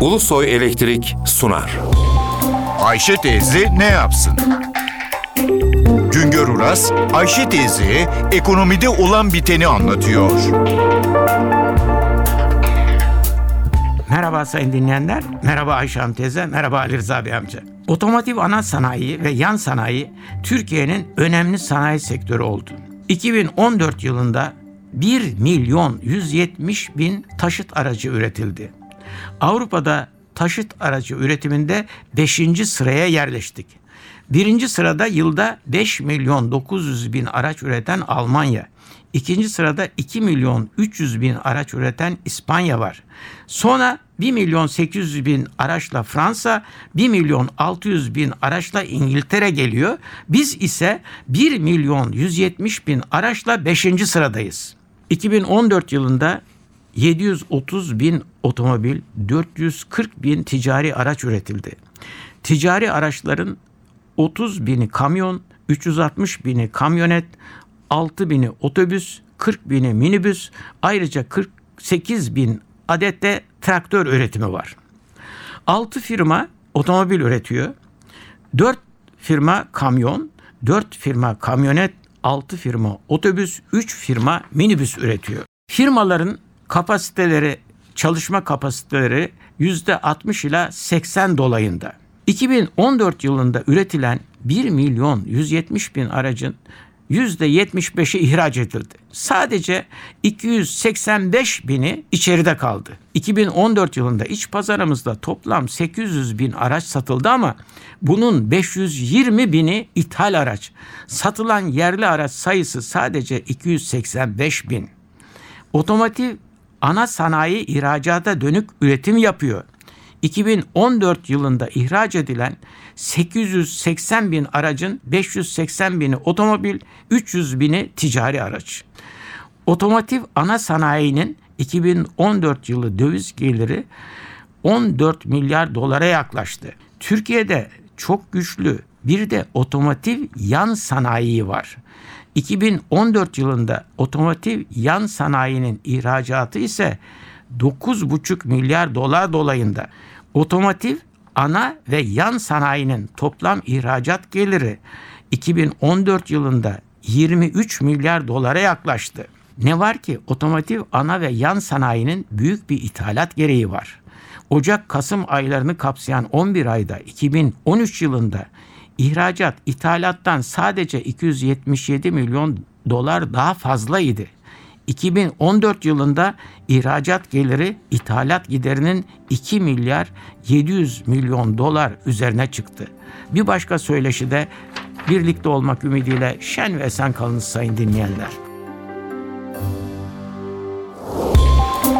Ulusoy Elektrik sunar. Ayşe teyze ne yapsın? Güngör Uras, Ayşe teyze ekonomide olan biteni anlatıyor. Merhaba sayın dinleyenler, merhaba Ayşe Hanım teyze, merhaba Ali Rıza Bey amca. Otomotiv ana sanayi ve yan sanayi Türkiye'nin önemli sanayi sektörü oldu. 2014 yılında 1 milyon 170 bin taşıt aracı üretildi. Avrupa'da taşıt aracı üretiminde 5. sıraya yerleştik. Birinci sırada yılda 5 milyon 900 bin araç üreten Almanya. İkinci sırada 2 milyon 300 bin araç üreten İspanya var. Sonra 1 milyon 800 bin araçla Fransa, 1 milyon 600 bin araçla İngiltere geliyor. Biz ise 1 milyon 170 bin araçla 5. sıradayız. 2014 yılında 730 bin otomobil, 440 bin ticari araç üretildi. Ticari araçların 30 bini kamyon, 360 bini kamyonet, 6 bini otobüs, 40 bini minibüs, ayrıca 48 bin adette traktör üretimi var. 6 firma otomobil üretiyor. 4 firma kamyon, 4 firma kamyonet, 6 firma otobüs, 3 firma minibüs üretiyor. Firmaların kapasiteleri, çalışma kapasiteleri %60 ila 80 dolayında. 2014 yılında üretilen 1 milyon 170 bin aracın %75'i ihraç edildi. Sadece 285 bini içeride kaldı. 2014 yılında iç pazarımızda toplam 800 bin araç satıldı ama bunun 520 bini ithal araç. Satılan yerli araç sayısı sadece 285 bin. Otomotiv ana sanayi ihracata dönük üretim yapıyor. 2014 yılında ihraç edilen 880 bin aracın 580 bini otomobil, 300 bini ticari araç. Otomotiv ana sanayinin 2014 yılı döviz geliri 14 milyar dolara yaklaştı. Türkiye'de çok güçlü bir de otomotiv yan sanayi var. 2014 yılında otomotiv yan sanayinin ihracatı ise 9,5 milyar dolar dolayında. Otomotiv ana ve yan sanayinin toplam ihracat geliri 2014 yılında 23 milyar dolara yaklaştı. Ne var ki otomotiv ana ve yan sanayinin büyük bir ithalat gereği var. Ocak-Kasım aylarını kapsayan 11 ayda 2013 yılında ihracat ithalattan sadece 277 milyon dolar daha fazlaydı. 2014 yılında ihracat geliri ithalat giderinin 2 milyar 700 milyon dolar üzerine çıktı. Bir başka söyleşi de birlikte olmak ümidiyle şen ve esen kalınız sayın dinleyenler.